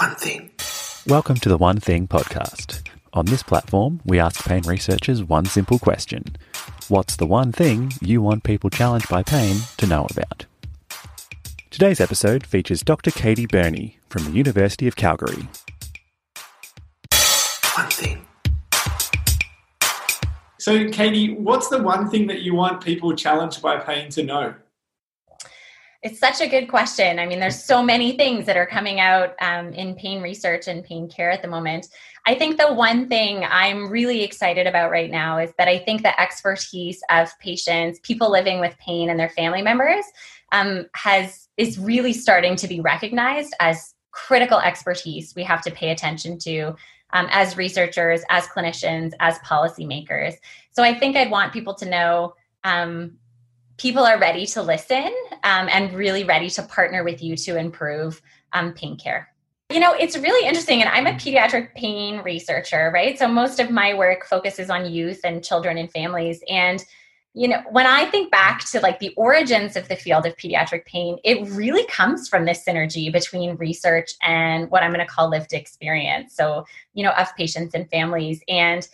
One Thing. Welcome to the One Thing podcast. On this platform, we ask pain researchers one simple question What's the one thing you want people challenged by pain to know about? Today's episode features Dr. Katie Birnie from the University of Calgary. One Thing. So, Katie, what's the one thing that you want people challenged by pain to know? It's such a good question. I mean, there's so many things that are coming out um, in pain research and pain care at the moment. I think the one thing I'm really excited about right now is that I think the expertise of patients, people living with pain, and their family members um, has is really starting to be recognized as critical expertise we have to pay attention to um, as researchers, as clinicians, as policymakers. So I think I'd want people to know um, people are ready to listen um, and really ready to partner with you to improve um, pain care. You know, it's really interesting, and I'm a pediatric pain researcher, right? So most of my work focuses on youth and children and families. And, you know, when I think back to like the origins of the field of pediatric pain, it really comes from this synergy between research and what I'm going to call lived experience. So, you know, of patients and families. And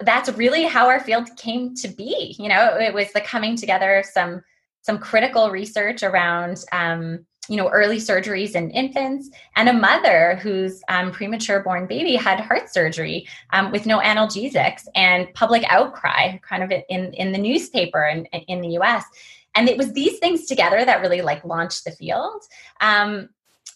that's really how our field came to be. You know, it was the coming together some some critical research around um, you know early surgeries in infants and a mother whose um, premature born baby had heart surgery um, with no analgesics and public outcry kind of in in the newspaper in, in the us and it was these things together that really like launched the field um,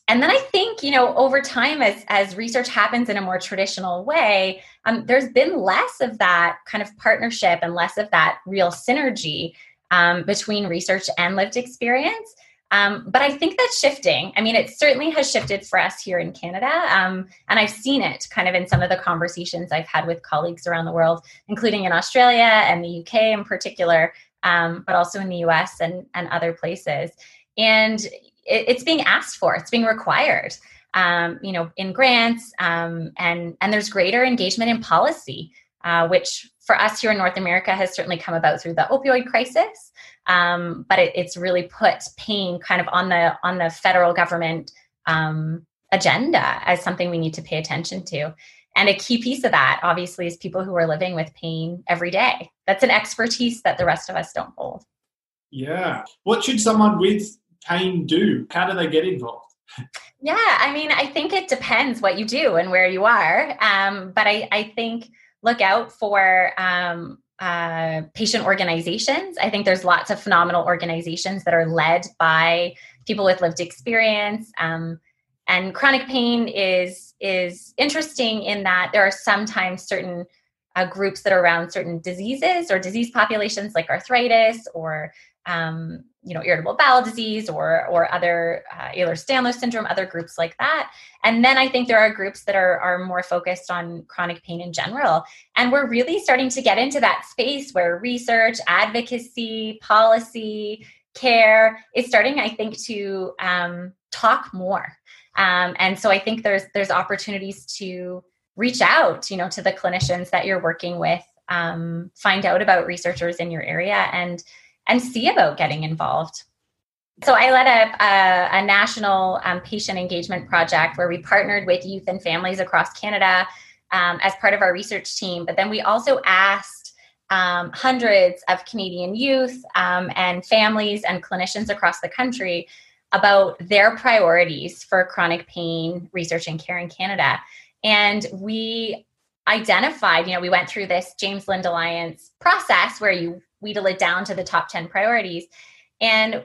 and then i think you know over time as as research happens in a more traditional way um, there's been less of that kind of partnership and less of that real synergy um, between research and lived experience um, but I think that's shifting. I mean, it certainly has shifted for us here in Canada. Um, and I've seen it kind of in some of the conversations I've had with colleagues around the world, including in Australia and the UK in particular, um, but also in the US and, and other places. And it, it's being asked for, it's being required. Um, you know, in grants, um, and and there's greater engagement in policy, uh, which for us here in North America has certainly come about through the opioid crisis, um, but it, it's really put pain kind of on the on the federal government um, agenda as something we need to pay attention to. And a key piece of that, obviously, is people who are living with pain every day. That's an expertise that the rest of us don't hold. Yeah. What should someone with pain do? How do they get involved? Yeah, I mean, I think it depends what you do and where you are. Um, but I, I think look out for um, uh, patient organizations. I think there's lots of phenomenal organizations that are led by people with lived experience. Um, and chronic pain is is interesting in that there are sometimes certain uh, groups that are around certain diseases or disease populations like arthritis or um, you know irritable bowel disease or or other uh, Ehlers-Danlos syndrome, other groups like that. And then I think there are groups that are are more focused on chronic pain in general. And we're really starting to get into that space where research, advocacy, policy, care is starting, I think, to um, talk more. Um, and so I think there's there's opportunities to reach out, you know, to the clinicians that you're working with, um, find out about researchers in your area, and and see about getting involved. So I led a, a, a national um, patient engagement project where we partnered with youth and families across Canada um, as part of our research team. But then we also asked um, hundreds of Canadian youth um, and families and clinicians across the country about their priorities for chronic pain research and care in Canada. And we identified, you know, we went through this James Lind Alliance process where you wheedle it down to the top 10 priorities. And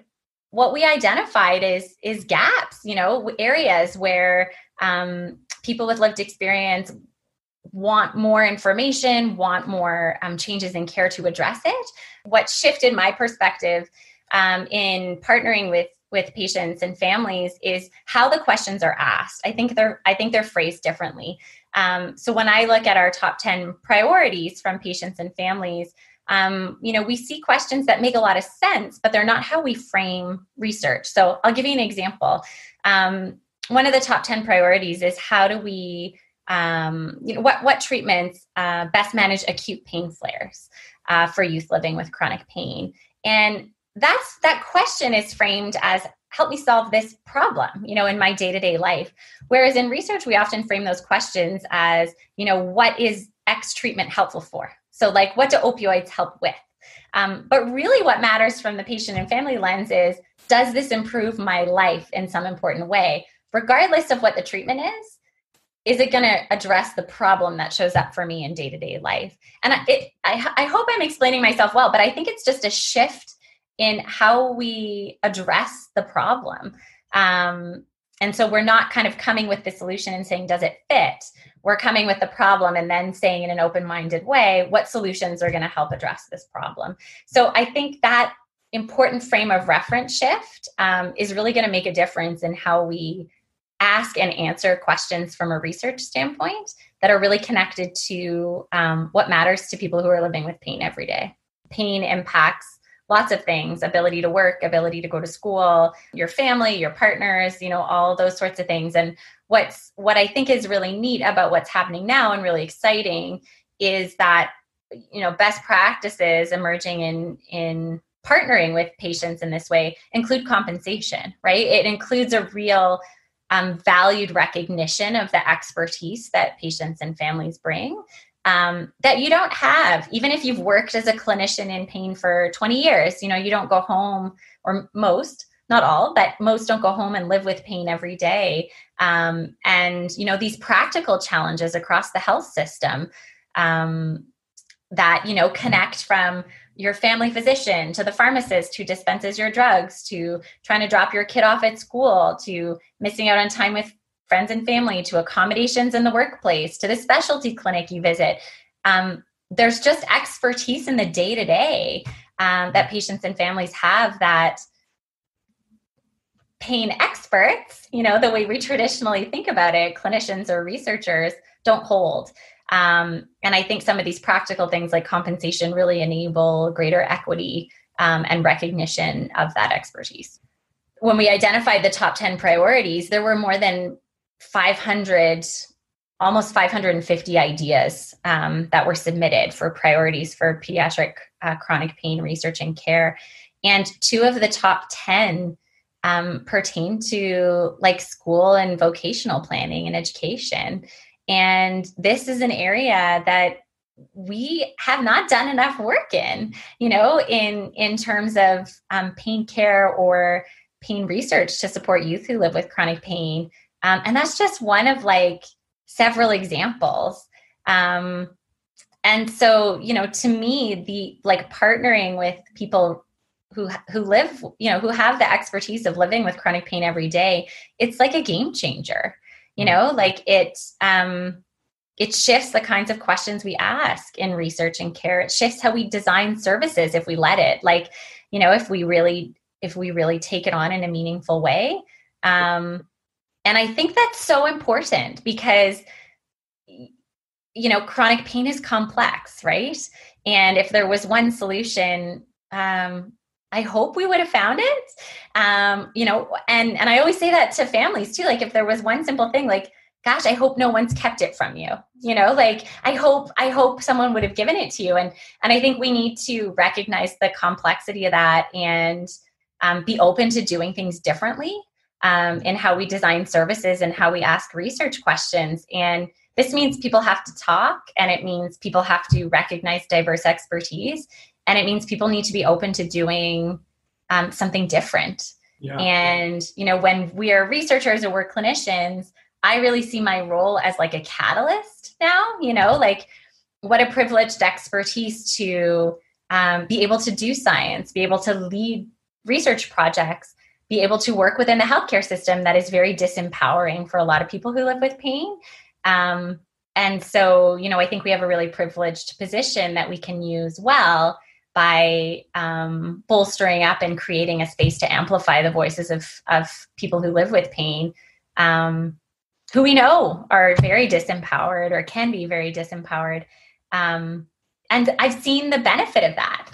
what we identified is is gaps, you know, areas where um, people with lived experience want more information, want more um, changes in care to address it. What shifted my perspective um, in partnering with with patients and families is how the questions are asked. I think they're I think they're phrased differently. Um, so when I look at our top ten priorities from patients and families, um, you know, we see questions that make a lot of sense, but they're not how we frame research. So I'll give you an example. Um, one of the top 10 priorities is how do we, um, you know, what, what treatments uh, best manage acute pain flares uh, for youth living with chronic pain? And that's that question is framed as help me solve this problem you know in my day-to-day life whereas in research we often frame those questions as you know what is x treatment helpful for so like what do opioids help with? Um, but really what matters from the patient and family lens is does this improve my life in some important way? Regardless of what the treatment is is it going to address the problem that shows up for me in day-to-day life? And it, I, I hope i'm explaining myself well but i think it's just a shift in how we address the problem. Um, and so we're not kind of coming with the solution and saying, does it fit? We're coming with the problem and then saying in an open minded way, what solutions are going to help address this problem? So I think that important frame of reference shift um, is really going to make a difference in how we ask and answer questions from a research standpoint that are really connected to um, what matters to people who are living with pain every day. Pain impacts lots of things ability to work ability to go to school your family your partners you know all those sorts of things. And what's what i think is really neat about what's happening now and really exciting is that you know best practices emerging in in partnering with patients in this way include compensation right? It includes a real um, valued recognition of the expertise that patients and families bring um, that you don't have. Even if you've worked as a clinician in pain for 20 years you know you don't go home or most not all but most don't go home and live with pain every day. Um, and you know these practical challenges across the health system um, that you know connect from your family physician to the pharmacist who dispenses your drugs to trying to drop your kid off at school to missing out on time with friends and family to accommodations in the workplace to the specialty clinic you visit. Um, there's just expertise in the day to day that patients and families have that pain experts, you know, the way we traditionally think about it, clinicians or researchers don't hold. Um, and I think some of these practical things like compensation really enable greater equity um, and recognition of that expertise. When we identified the top 10 priorities, there were more than 500 almost 550 ideas um, that were submitted for priorities for pediatric uh, chronic pain research and care. And two of the top 10 um, pertain to like school and vocational planning and education. And this is an area that we have not done enough work in you know in in terms of um, pain care or pain research to support youth who live with chronic pain um, and that's just one of like several examples. Um, and so, you know, to me, the like partnering with people who who live, you know, who have the expertise of living with chronic pain every day, it's like a game changer. You mm. know, like it um it shifts the kinds of questions we ask in research and care. It shifts how we design services if we let it. Like, you know, if we really if we really take it on in a meaningful way. Um, and I think that's so important because you know chronic pain is complex right? And if there was one solution um, i hope we would have found it. Um, you know and and i always say that to families too like if there was one simple thing like gosh i hope no one's kept it from you you know like i hope i hope someone would have given it to you. And and i think we need to recognize the complexity of that and um, be open to doing things differently um, in how we design services and how we ask research questions. And this means people have to talk, and it means people have to recognize diverse expertise, and it means people need to be open to doing um, something different. Yeah. And you know, when we are researchers or we're clinicians, I really see my role as like a catalyst now. You know, like what a privileged expertise to um, be able to do science, be able to lead research projects be able to work within the healthcare system that is very disempowering for a lot of people who live with pain. Um, and so, you know, I think we have a really privileged position that we can use well by um, bolstering up and creating a space to amplify the voices of, of people who live with pain, um, who we know are very disempowered or can be very disempowered. Um, and I've seen the benefit of that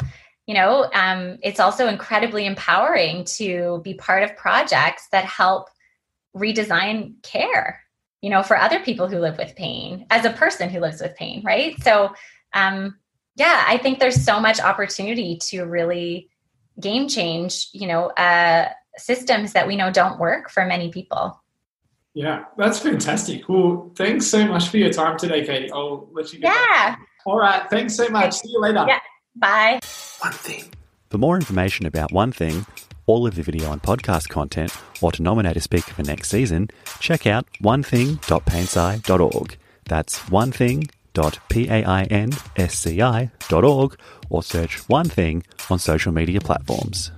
you know um, it's also incredibly empowering to be part of projects that help redesign care you know for other people who live with pain as a person who lives with pain right so um, yeah i think there's so much opportunity to really game change you know a, systems that we know don't work for many people. Yeah, that's fantastic. Well, thanks so much for your time today, Katie. I'll let you go Yeah. back. All right. Thanks so much. See you later. Yeah. Bye. One thing. For more information about One Thing, all of the video and podcast content, or to nominate a speaker for next season, check out onething.painsci.org. That's onething.painsci.org or search One Thing on social media platforms.